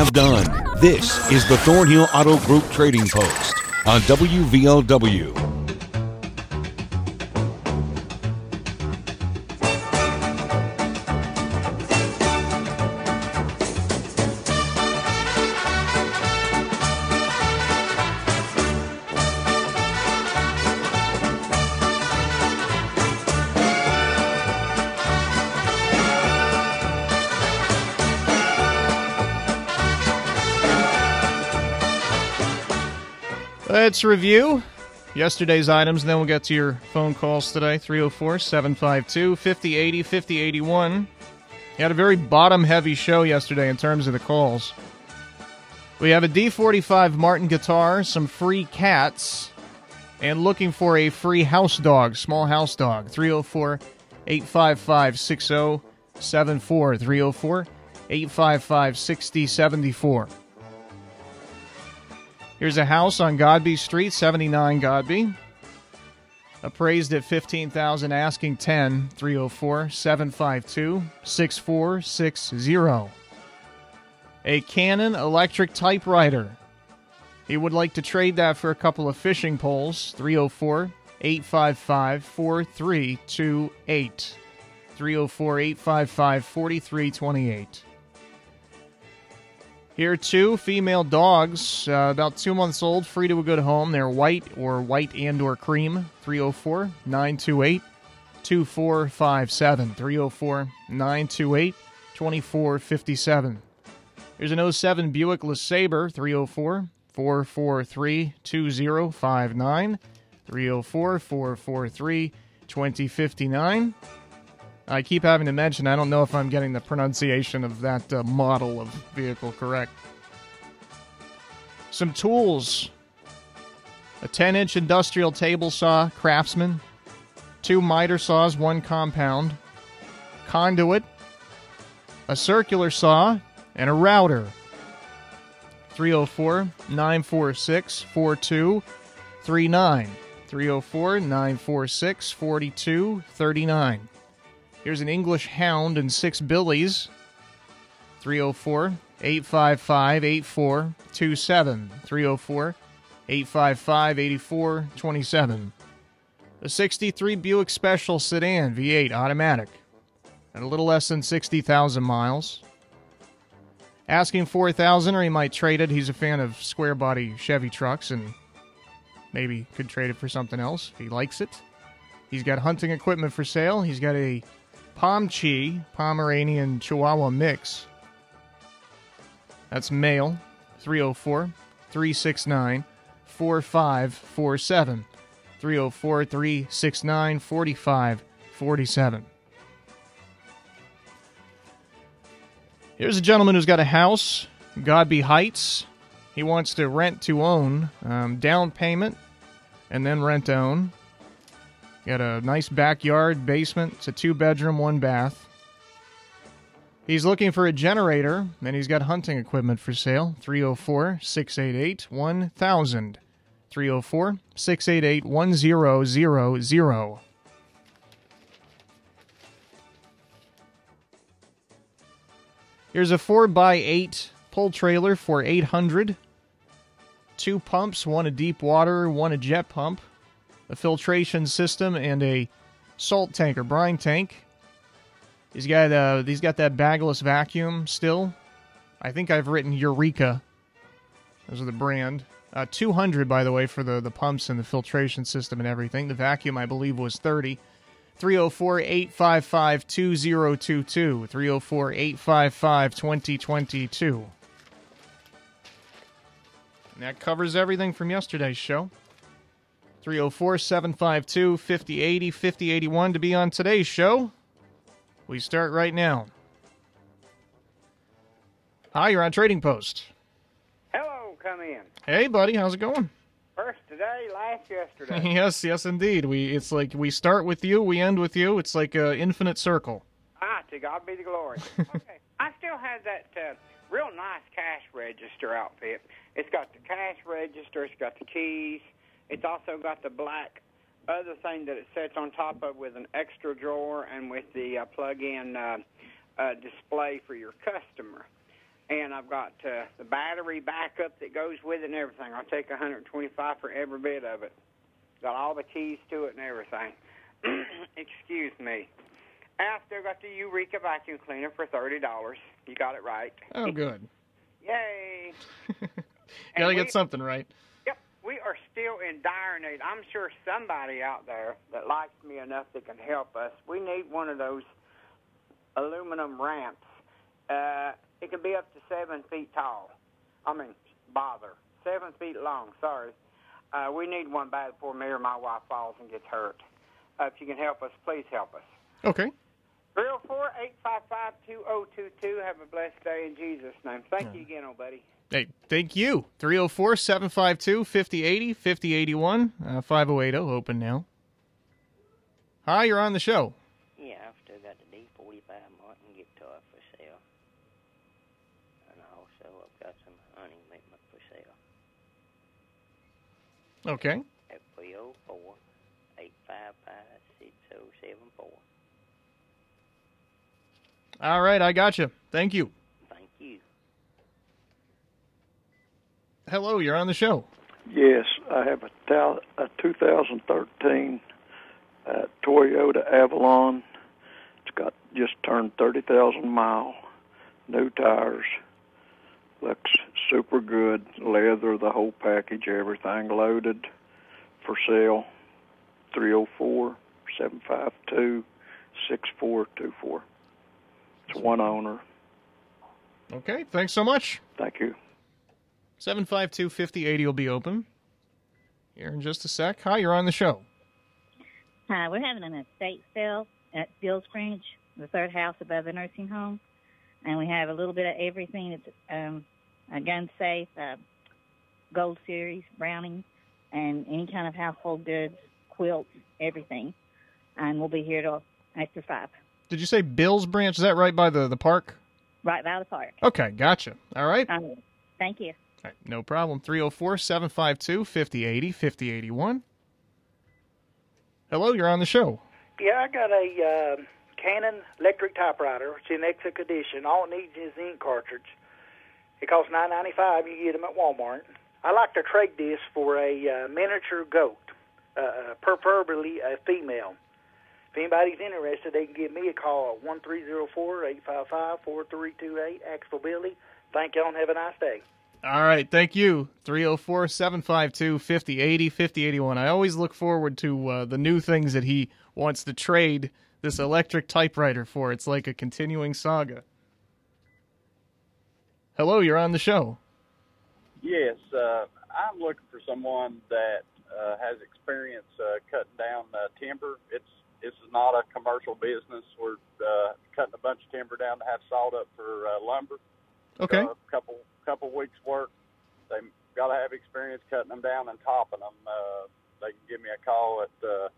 have done. This is the Thornhill Auto Group Trading Post on WVOW. Let's review yesterday's items, and then we'll get to your phone calls today 304 752 5080 5081. You had a very bottom heavy show yesterday in terms of the calls. We have a D45 Martin guitar, some free cats, and looking for a free house dog, small house dog. 304 855 6074. 304 855 6074. Here's a house on Godby Street, 79 Godby. Appraised at 15,000, asking 10, 304 752 6460. A Canon electric typewriter. He would like to trade that for a couple of fishing poles, 304 855 4328. 304 855 4328. Here, two female dogs, uh, about two months old, free to a good home. They're white or white and or cream. 304 928 2457. 304 928 2457. Here's an 07 Buick LeSabre, 304 443 2059. 304 443 2059. I keep having to mention, I don't know if I'm getting the pronunciation of that uh, model of vehicle correct. Some tools a 10 inch industrial table saw, Craftsman, two miter saws, one compound, conduit, a circular saw, and a router. 304 946 4239. 304 946 4239. Here's an English hound and six billies. 304 855 8427. 304 855 8427. A 63 Buick Special Sedan V8 automatic at a little less than 60,000 miles. Asking 4,000 or he might trade it. He's a fan of square body Chevy trucks and maybe could trade it for something else if he likes it. He's got hunting equipment for sale. He's got a Pomchi Pomeranian Chihuahua mix. That's male 304 369 4547. 304 369 4547. Here's a gentleman who's got a house, Godby Heights. He wants to rent to own, um, down payment, and then rent to own. Got a nice backyard, basement. It's a two bedroom, one bath. He's looking for a generator, and he's got hunting equipment for sale. 304 688 1000. 304 688 1000. Here's a 4x8 pull trailer for 800 Two pumps, one a deep water, one a jet pump, a filtration system, and a salt tank or brine tank. He's got uh, he's got that bagless vacuum still. I think I've written Eureka. Those are the brand. Uh, 200 by the way for the the pumps and the filtration system and everything. The vacuum I believe was 30. 304 855 2022. 304 855 2022. And that covers everything from yesterday's show. 304 752 5080 5081 to be on today's show. We start right now. Hi, you're on Trading Post. Hello, come in. Hey, buddy, how's it going? First today, last yesterday. yes, yes, indeed. We it's like we start with you, we end with you. It's like an infinite circle. ah, to God be the glory. okay, I still have that uh, real nice cash register outfit. It's got the cash register, it's got the keys, it's also got the black other thing that it sits on top of with an extra drawer and with the uh, plug-in uh, uh, display for your customer. and I've got uh, the battery backup that goes with it and everything. I'll take 125 for every bit of it. Got all the keys to it and everything. Excuse me. Still got the Eureka vacuum cleaner for thirty dollars. You got it right. Oh, good. Yay! Gotta we- get something right. Are still in dire need. I'm sure somebody out there that likes me enough that can help us. We need one of those aluminum ramps. Uh, it can be up to seven feet tall. I mean, bother, seven feet long. Sorry. Uh, we need one bad before me or my wife falls and gets hurt. Uh, if you can help us, please help us. Okay. 304 855 2022. Have a blessed day in Jesus' name. Thank you again, old buddy. Hey, thank you. 304 752 5080 5081 uh, 5080 open now. Hi, you're on the show. Yeah, I've still got the D45 Martin guitar for sale. And also I've got some hunting equipment for sale Okay. at 304 855 6074. All right, I got you. Thank you. Hello, you're on the show. Yes, I have a, a 2013 uh, Toyota Avalon. It's got just turned 30,000 mile, new tires. Looks super good, leather, the whole package, everything loaded for sale. 304 752 6424. It's one owner. Okay, thanks so much. Thank you. 752 5080 will be open here in just a sec. Hi, you're on the show. Hi, we're having an estate sale at Bill's Branch, the third house above the nursing home, and we have a little bit of everything. It's um, a gun safe, uh, Gold Series, Browning, and any kind of household goods, quilts, everything. And we'll be here till after five, Did you say Bill's Branch? Is that right by the, the park? right by the park. Okay, gotcha. All right. Um, thank you. Right no problem. 304 752 5080 5081. Hello, you're on the show. Yeah, I got a uh, Canon electric typewriter. It's in extra condition. All it needs is ink cartridge. It costs nine ninety five. You get them at Walmart. I like to trade this for a uh, miniature goat, uh, uh, preferably a female. If anybody's interested, they can give me a call at one three zero four eight five five four three two eight. Ask for Billy. Thank y'all and have a nice day. All right, thank you. 304 752 5080 5081. I always look forward to uh, the new things that he wants to trade this electric typewriter for. It's like a continuing saga. Hello, you're on the show. Yes, uh, I'm looking for someone that uh, has experience uh, cutting down uh, timber. It's this is not a commercial business. We're uh, cutting a bunch of timber down to have sawed up for uh, lumber. Okay. A couple couple weeks work. They got to have experience cutting them down and topping them. Uh, they can give me a call at uh,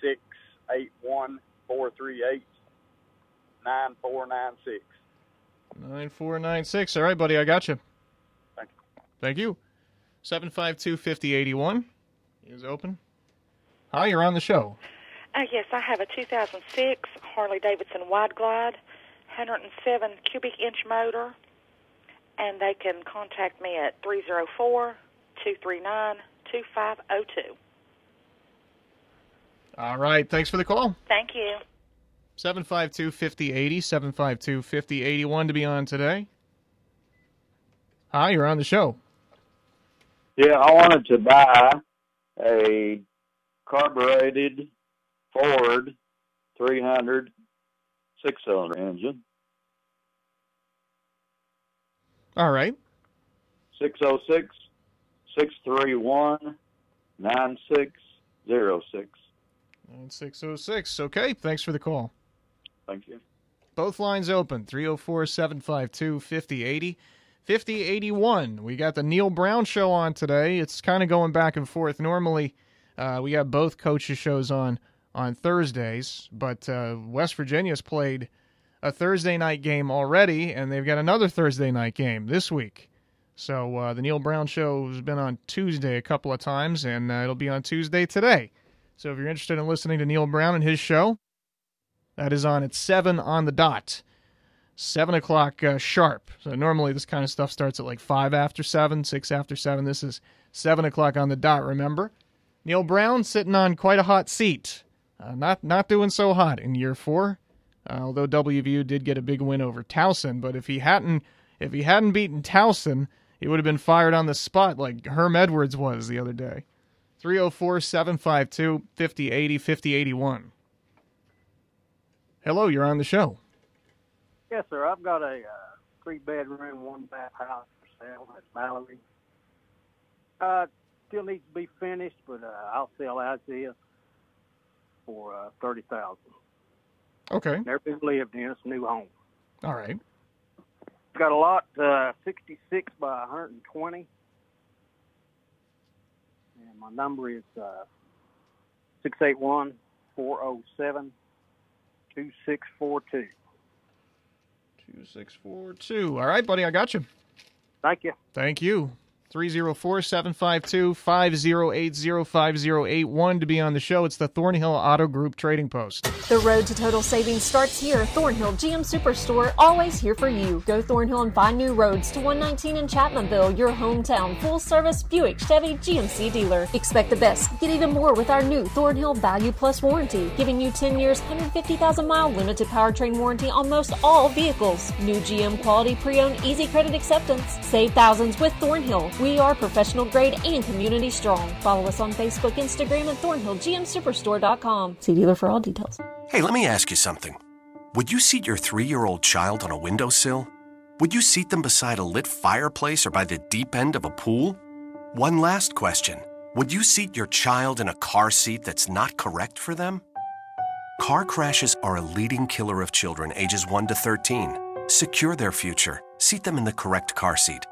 six eight one four three eight nine four nine six. 9496. All right, buddy, I got you. Thank you. Thank you. 752 5081 is open. Hi, you're on the show. Uh, yes, I have a 2006 Harley Davidson Wide Glide, 107 cubic inch motor, and they can contact me at 304 239 2502. All right, thanks for the call. Thank you. 752 5080, 752 5081 to be on today. Hi, you're on the show. Yeah, I wanted to buy a carbureted Ford 300 six cylinder engine. All right. 606 631 9606. 9606. Okay, thanks for the call. Thank you. Both lines open 304 752 5080. 5081. We got the Neal Brown show on today. It's kind of going back and forth. Normally, uh, we have both coaches' shows on on Thursdays, but uh, West Virginia's played a Thursday night game already, and they've got another Thursday night game this week. So uh, the Neal Brown show has been on Tuesday a couple of times, and uh, it'll be on Tuesday today. So if you're interested in listening to Neal Brown and his show, that is on at 7 on the dot. 7 o'clock uh, sharp. So normally this kind of stuff starts at like 5 after 7, 6 after 7. This is 7 o'clock on the dot, remember? Neal Brown sitting on quite a hot seat. Uh, not, not doing so hot in year four. Uh, although WVU did get a big win over Towson, but if he hadn't if he hadn't beaten Towson, he would have been fired on the spot like Herm Edwards was the other day. 304 752 5080 5081. Hello, you're on the show. Yes, sir. I've got a uh, three bedroom, one bath house for sale at Mallory. Uh, still needs to be finished, but uh, I'll sell as is for uh, 30000 Okay. Never been lived in. It's a new home. All right. got a lot, uh, 66 by 120. And my number is uh, 681 407 2642. 2642. All right, buddy. I got you. Thank you. Thank you. 304 752 5080 5081 to be on the show. It's the Thornhill Auto Group Trading Post. The road to total savings starts here. Thornhill GM Superstore, always here for you. Go Thornhill and find new roads to 119 in Chapmanville, your hometown full service Buick Chevy GMC dealer. Expect the best. Get even more with our new Thornhill Value Plus warranty, giving you 10 years, 150,000 mile limited powertrain warranty on most all vehicles. New GM quality pre owned easy credit acceptance. Save thousands with Thornhill. We are professional grade and community strong. Follow us on Facebook, Instagram, and ThornhillGMSuperstore.com. See dealer for all details. Hey, let me ask you something. Would you seat your three year old child on a windowsill? Would you seat them beside a lit fireplace or by the deep end of a pool? One last question Would you seat your child in a car seat that's not correct for them? Car crashes are a leading killer of children ages 1 to 13. Secure their future. Seat them in the correct car seat.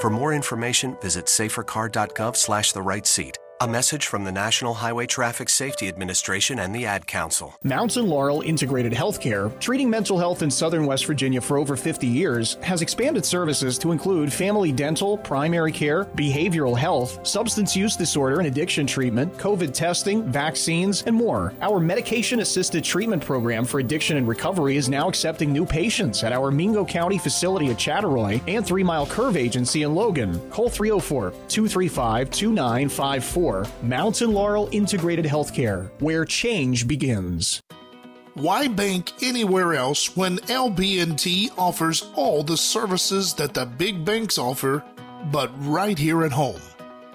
For more information, visit safercar.gov slash the right seat. A message from the National Highway Traffic Safety Administration and the Ad Council. Mountain Laurel Integrated Healthcare, treating mental health in southern West Virginia for over 50 years, has expanded services to include family dental, primary care, behavioral health, substance use disorder and addiction treatment, COVID testing, vaccines, and more. Our medication assisted treatment program for addiction and recovery is now accepting new patients at our Mingo County facility at Chattaroy and Three Mile Curve Agency in Logan. Call 304 235 2954. Mountain Laurel Integrated Healthcare, where change begins. Why bank anywhere else when LB&T offers all the services that the big banks offer, but right here at home?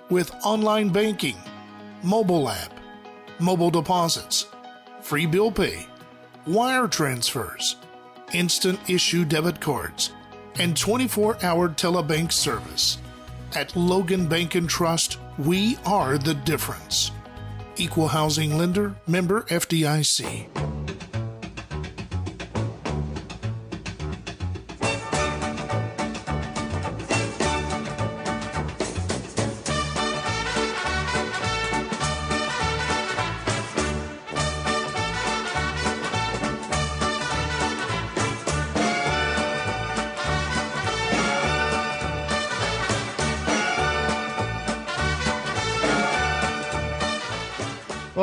With online banking, mobile app, mobile deposits, free bill pay, wire transfers, instant issue debit cards, and 24 hour telebank service. At Logan Bank and Trust, we are the difference. Equal housing lender, member FDIC.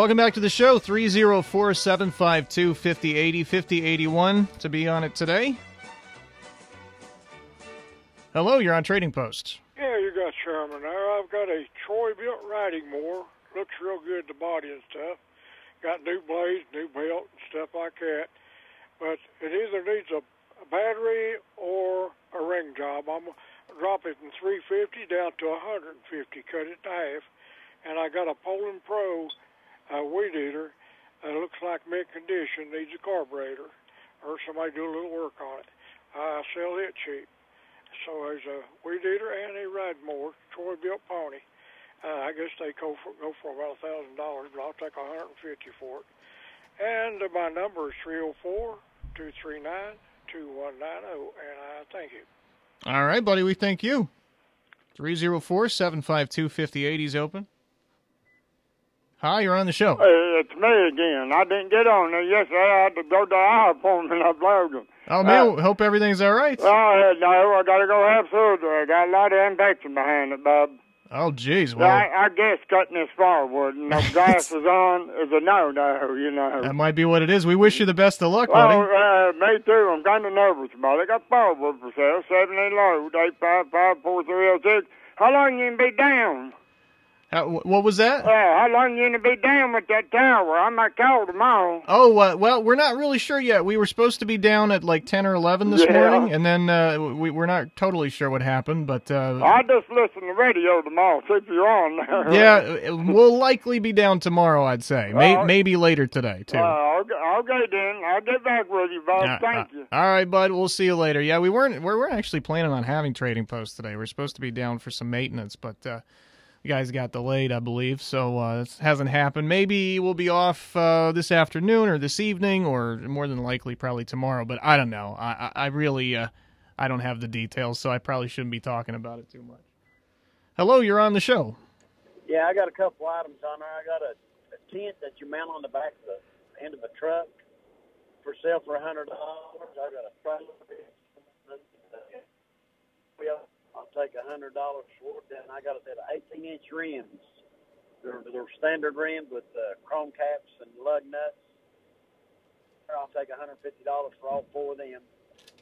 Welcome back to the show. 304 752 5080 5081 to be on it today. Hello, you're on Trading Post. Yeah, you got Sherman there. I've got a Troy-Bilt riding mower. Looks real good, the body and stuff. Got new blades, new belt, and stuff like that. But it either needs a, battery or a ring job. I'm drop it from 350 down to 150, cut it in half. And I got a Poulan Pro uh, weed eater that looks like mint condition, needs a carburetor, or somebody do a little work on it. I sell it cheap. So there's a weed eater and a ride mower, Troy-Bilt pony. Uh, I guess they go for go for about a thousand dollars, but I'll take a hundred and fifty for it. And uh, my number is three zero four two three nine two one nine zero, and I thank you. All right, buddy, we thank you. 304 752 5080 is open. Hi, you're on the show. Hey, it's me again. I didn't get on there yesterday. I had to go to the eye appointment. I blowed them. Oh, man, hope everything's all right. Oh, no, I got to go have surgery. I got a lot of infection behind it, Bob. Oh, jeez. Well, I, I guess cutting this firewood and the glasses on is a no-no, you know. that might be what it is. We wish you the best of luck, Well, buddy. uh, me too. I'm kind of nervous about it. I got firewood for sale, 70 load, 855-4306. How long you gonna be down? How, what was that? Uh, how long you gonna be down with that tower? I might call tomorrow. Oh, uh, well, we're not really sure yet. We were supposed to be down at like 10 or 11 this Yeah. morning, and then uh, we, we're not totally sure what happened, but uh, I'll just listen to the radio tomorrow, see if you're on there. yeah, uh, we'll likely be down tomorrow, I'd say. May- maybe later today, too. Uh, okay, then. I'll get back with you, Bob. Yeah, Thank uh, you. All right, bud. We'll see you later. Yeah, we weren't. We weren't actually planning on having trading posts today. We are supposed to be down for some maintenance, but guys got delayed, I believe. So uh, it hasn't happened. Maybe we'll be off uh, this afternoon or this evening, or more than likely probably tomorrow. But I don't know. I, I, I really uh, I don't have the details, so I probably shouldn't be talking about it too much. Hello, you're on the show. Yeah, I got a couple items on there. I got a, a tent that you mount on the back of the end of a truck for sale for a hundred dollars. I got a trailer. Take a hundred dollars for it. Then I got a set of eighteen inch rims. They're, they're standard rims with uh, chrome caps and lug nuts. I'll take a hundred fifty dollars for all four of them.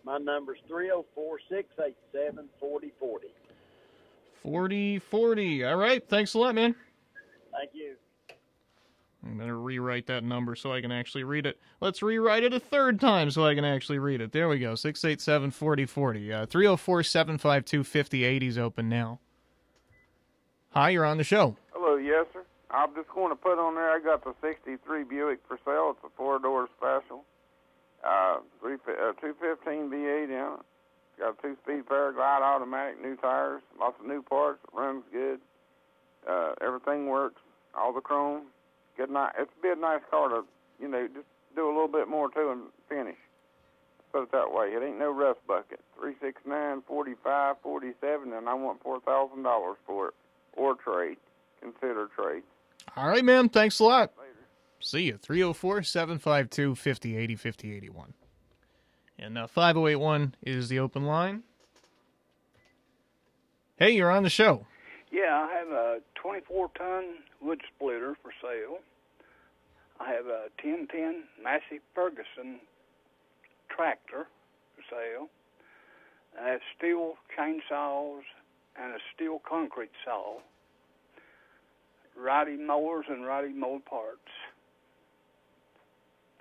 My number's three zero four six eight seven forty forty. Forty forty. All right. Thanks a lot, man. Thank you. I'm going to rewrite that number so I can actually read it. Let's rewrite it a third time so I can actually read it. There we go. 687 4040. Uh, 304 752 5080 is open now. Hi, you're on the show. Hello, yes, sir. I'm just going to put on there. I got the '63 Buick for sale. It's a four-door special, uh, three, uh, 215 V8 in it. Got a two-speed Powerglide automatic, new tires, lots of new parts. Runs good. Uh, everything works. All the chrome. Good night. It's be a nice car to, you know, just do a little bit more to and finish. Put it that way. It ain't no rust bucket. Three six nine forty five forty seven, and I want four thousand dollars for it or trade. Consider trade. All right, man. Thanks a lot. Later. See you. 304 752 5080 5081. And uh, 5081 is the open line. Hey, you're on the show. Yeah, I have a 24 ton wood splitter for sale. I have a 1010 Massey Ferguson tractor for sale. I have Stihl chainsaws and a Stihl concrete saw. Riding mowers and riding mower parts.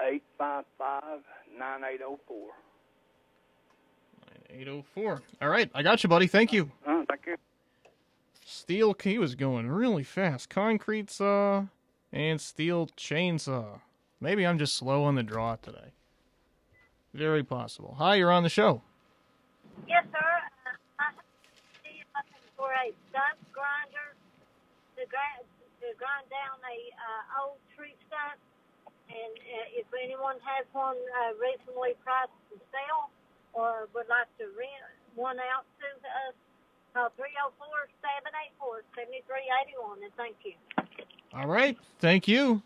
855 9804. 804. All right. I got you, buddy. Thank you. Uh, thank you. Steel key was going really fast. Concrete saw and Stihl chainsaw. Maybe I'm just slow on the draw today. Very possible. Hi, you're on the show. Yes, sir. Uh, I have for a stump grinder to grind, to grind down a uh, old tree stump. And uh, if anyone has one uh, reasonably priced to sell or would like to rent one out to us, call 304-784-7381. And thank you. All right. Thank you.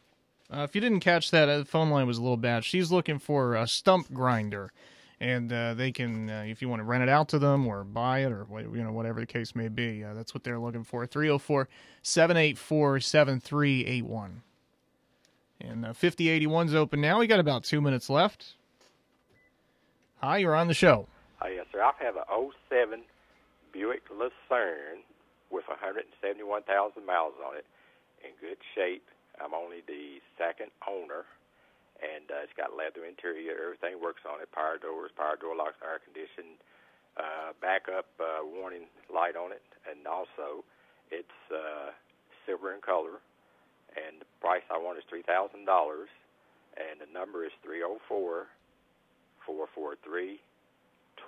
Uh, if you didn't catch that, uh, the phone line was a little bad. She's looking for a stump grinder, and uh, they can, uh, if you want to rent it out to them or buy it or you know whatever the case may be, uh, that's what they're looking for. 304-784-7381. And uh, 5081's open now. We got about two minutes left. Hi, you're on the show. Oh, yes, sir. I have a 07 Buick Lucerne with 171,000 miles on it in good shape. I'm only the second owner, and uh, it's got leather interior. Everything works on it. Power doors, power door locks, air conditioned, uh, backup uh, warning light on it, and also it's uh, silver in color. And the price I want is three thousand dollars, and the number is three zero four four four three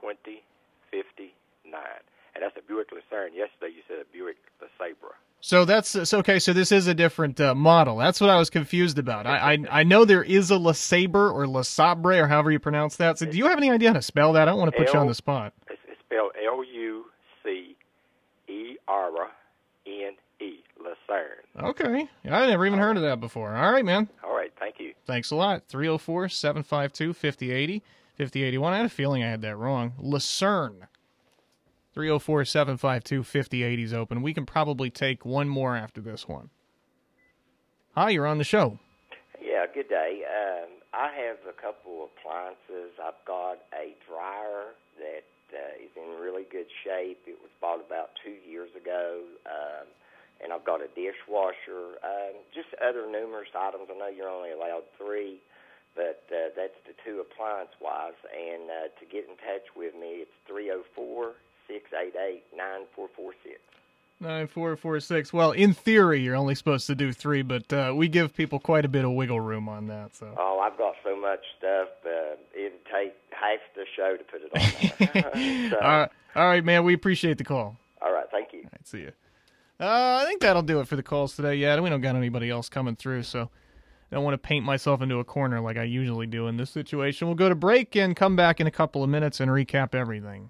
twenty fifty nine. And that's a Buick Lucerne. Yesterday you said a Buick LeSabre. So that's so okay. So this is a different uh, model. That's what I was confused about. I, I I know there is a LeSabre or LeSabre or however you pronounce that. So do you have any idea how to spell that? I don't want to put you on the spot. It's, it's spelled L U C E R N E Lucerne. Okay, I never even heard of that before. All right, man. All right, thank you. Thanks a lot. 304 752 5080 5081. I had a feeling I had that wrong. Lucerne. 304 752 5080 is open. We can probably take one more after this one. Hi, you're on the show. Yeah, good day. Um, I have a couple appliances. I've got a dryer that uh, is in really good shape. It was bought about two years ago. Um, and I've got a dishwasher. Um, just other numerous items. I know you're only allowed three, but uh, that's the two appliance wise. And uh, to get in touch with me, it's 304 688 9446. 9446. Well, in theory, you're only supposed to do three, but uh, we give people quite a bit of wiggle room on that. So. Oh, I've got so much stuff. Uh, it'd take half the show to put it on so, all, right, all right, man. We appreciate the call. all right, thank you. All right, see you. Uh, I think that'll do it for the calls today. Yeah, we don't got anybody else coming through, so I don't want to paint myself into a corner like I usually do in this situation. We'll go to break and come back in a couple of minutes and recap everything.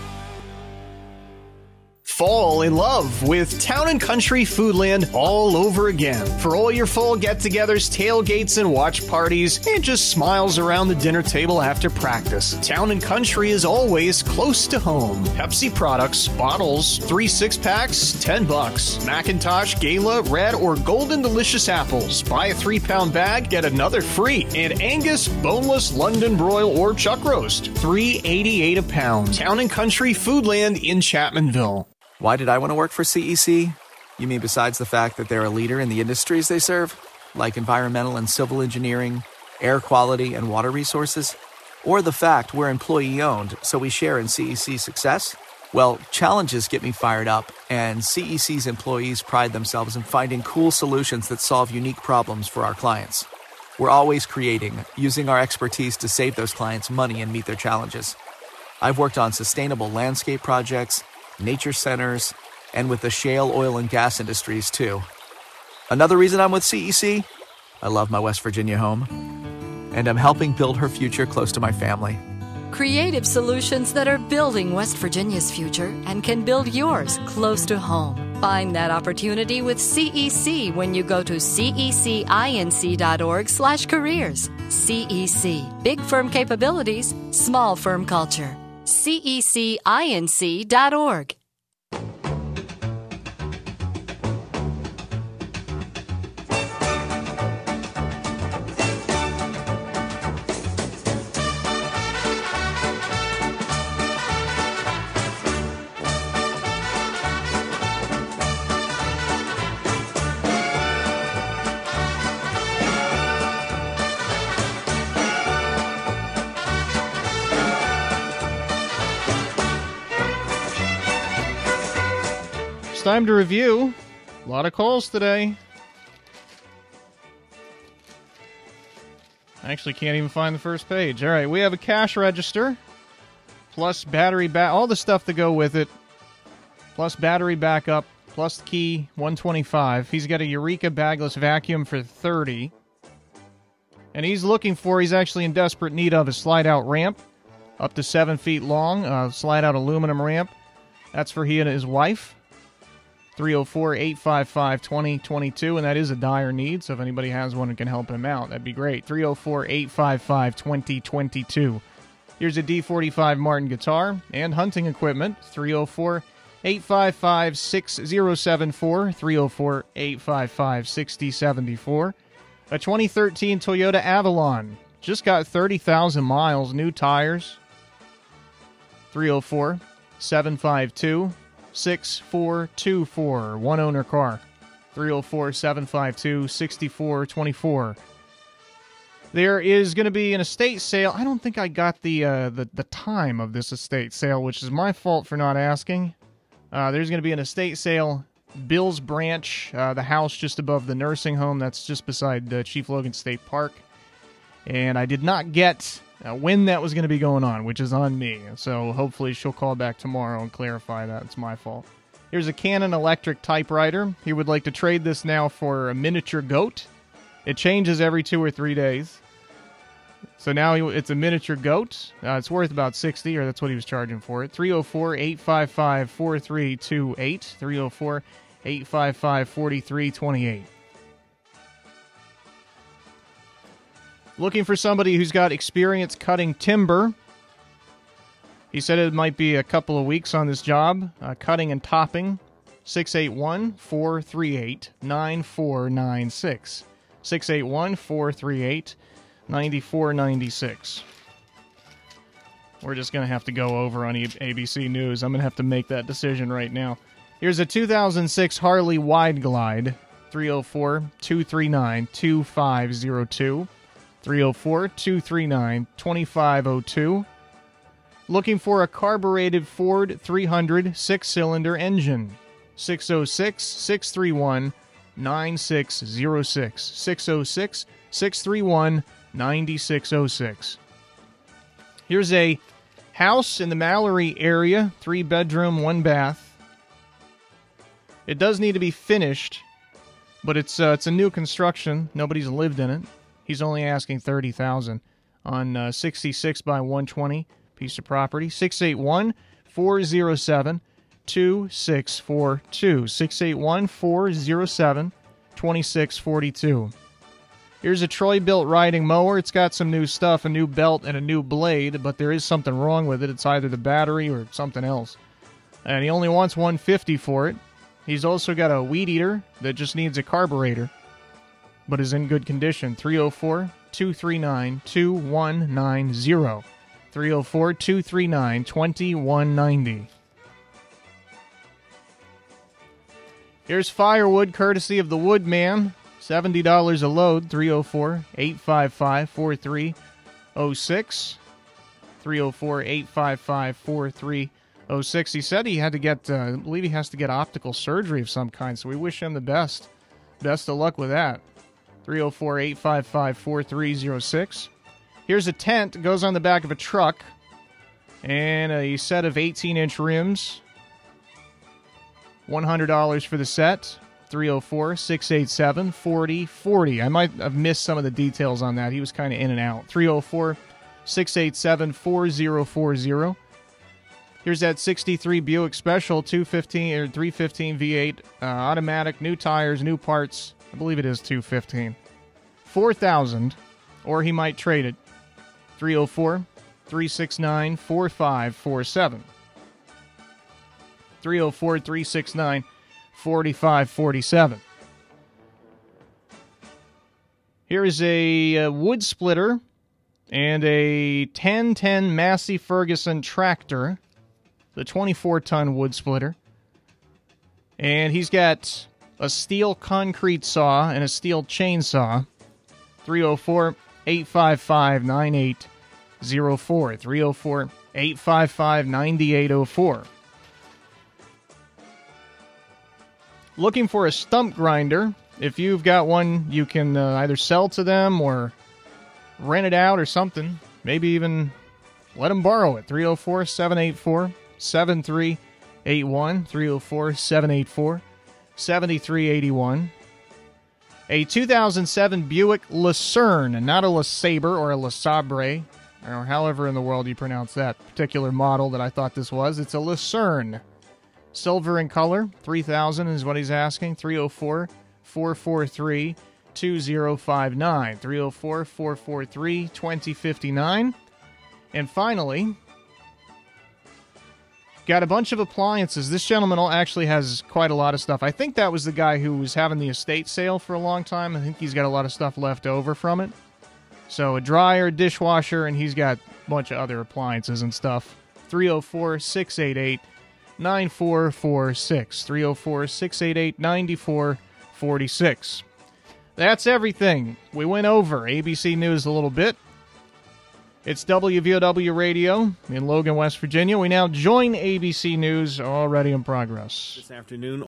Fall in love with Town and Country Foodland all over again. For all your fall get togethers, tailgates, and watch parties, and just smiles around the dinner table after practice. Town and Country is always close to home. Pepsi products, bottles, three six packs, 10 bucks. McIntosh, Gala, Red, or Golden Delicious apples. Buy a three pound bag, get another free. And Angus, boneless London broil, or chuck roast, three eighty eight a pound. Town and Country Foodland in Chapmanville. Why did I want to work for CEC? You mean besides the fact that they're a leader in the industries they serve, like environmental and civil engineering, air quality, and water resources? Or the fact we're employee owned, so we share in CEC's success? Well, challenges get me fired up, and CEC's employees pride themselves in finding cool solutions that solve unique problems for our clients. We're always creating, using our expertise to save those clients money and meet their challenges. I've worked on sustainable landscape projects, nature centers, and with the shale oil and gas industries too. Another reason I'm with CEC? I love my West Virginia home, and I'm helping build her future close to my family. Creative solutions that are building West Virginia's future and can build yours close to home. Find that opportunity with CEC when you go to cecinc.org/careers. CEC, big firm capabilities, small firm culture. cecinc.org. It's time to review. A lot of calls today. I actually can't even find the first page. All right, we have a cash register, plus battery back, all the stuff to go with it, plus battery backup, plus the key, 125. He's got a Eureka bagless vacuum for 30. And he's looking for, he's actually in desperate need of a slide out ramp, up to seven feet long, uh, slide out aluminum ramp. That's for he and his wife. 304 855 2022, and that is a dire need. So if anybody has one and can help him out, that'd be great. 304 855 2022. Here's a D45 Martin guitar and hunting equipment. 304 855 6074. 304 855 6074. A 2013 Toyota Avalon. Just got 30,000 miles, new tires. 304 752 6424. One owner car. 304 752 6424. There is going to be an estate sale. I don't think I got the, uh, the the time of this estate sale, which is my fault for not asking. Uh, there's going to be an estate sale, Bill's Branch, uh, the house just above the nursing home that's just beside uh, Chief Logan State Park. And I did not get uh, when that was going to be going on, which is on me. So hopefully she'll call back tomorrow and clarify that. It's my fault. Here's a Canon electric typewriter. He would like to trade this now for a miniature goat. It changes every two or three days. So now he, it's a miniature goat. Uh, it's worth about 60 or that's what he was charging for it. 304-855-4328. 304-855-4328. Looking for somebody who's got experience cutting timber. He said it might be a couple of weeks on this job, uh, cutting and topping. 681 438 9496. 681 438 9496. We're just going to have to go over on ABC News. I'm going to have to make that decision right now. Here's a 2006 Harley Wide Glide 304 239 2502. 304 239 2502. Looking for a carbureted Ford 300 six cylinder engine. 606 631 9606. 606 631 9606. Here's a house in the Mallory area, three bedroom, one bath. It does need to be finished, but it's uh, it's a new construction. Nobody's lived in it. He's only asking thirty thousand on uh, sixty six by one twenty piece of property. Six eight one four zero seven two six four two. Six eight one four zero seven twenty six forty two. Here's a Troy-Bilt riding mower. It's got some new stuff, a new belt, and a new blade, but there is something wrong with it. It's either the battery or something else. And he only wants 150 for it. He's also got a weed eater that just needs a carburetor, but is in good condition. 304 239 2190. 304 239 2190. Here's firewood courtesy of the Woodman. $70 a load, 304 855 4306. 304 855 4306. He said he had to get, uh, I believe he has to get optical surgery of some kind, so we wish him the best. Best of luck with that. 304 855 4306. Here's a tent, goes on the back of a truck, and a set of 18 inch rims. $100 for the set. 304 687 4040. I might have missed some of the details on that. He was kind of in and out. 304 687 4040. Here's that 63 Buick Special 215 or 315 V8 uh, automatic, new tires, new parts. I believe it is 215. 4000 or he might trade it. 304 369 4547. 304 369 4547. Here is a, a, wood splitter and a 1010 Massey Ferguson tractor, the 24 ton wood splitter. And he's got a Stihl concrete saw and a Stihl chainsaw. 304 855 9804. 304 855 9804. looking for a stump grinder. If you've got one, you can uh, either sell to them or rent it out or something. Maybe even let them borrow it. 304 784 7381. 304 784 7381. A 2007 Buick Lucerne, not a LeSabre or a LeSabre, or however in the world you pronounce that particular model that I thought this was. It's a Lucerne. Silver in color, 3000 is what he's asking. 304 443 2059. 304 443 2059. And finally, got a bunch of appliances. This gentleman actually has quite a lot of stuff. I think that was the guy who was having the estate sale for a long time. I think he's got a lot of stuff left over from it. So a dryer, dishwasher, and he's got a bunch of other appliances and stuff. 304 688 9446. 304 688 9446. That's everything. We went over ABC News a little bit. It's WVOW Radio in Logan, West Virginia. We now join ABC News already in progress. This afternoon,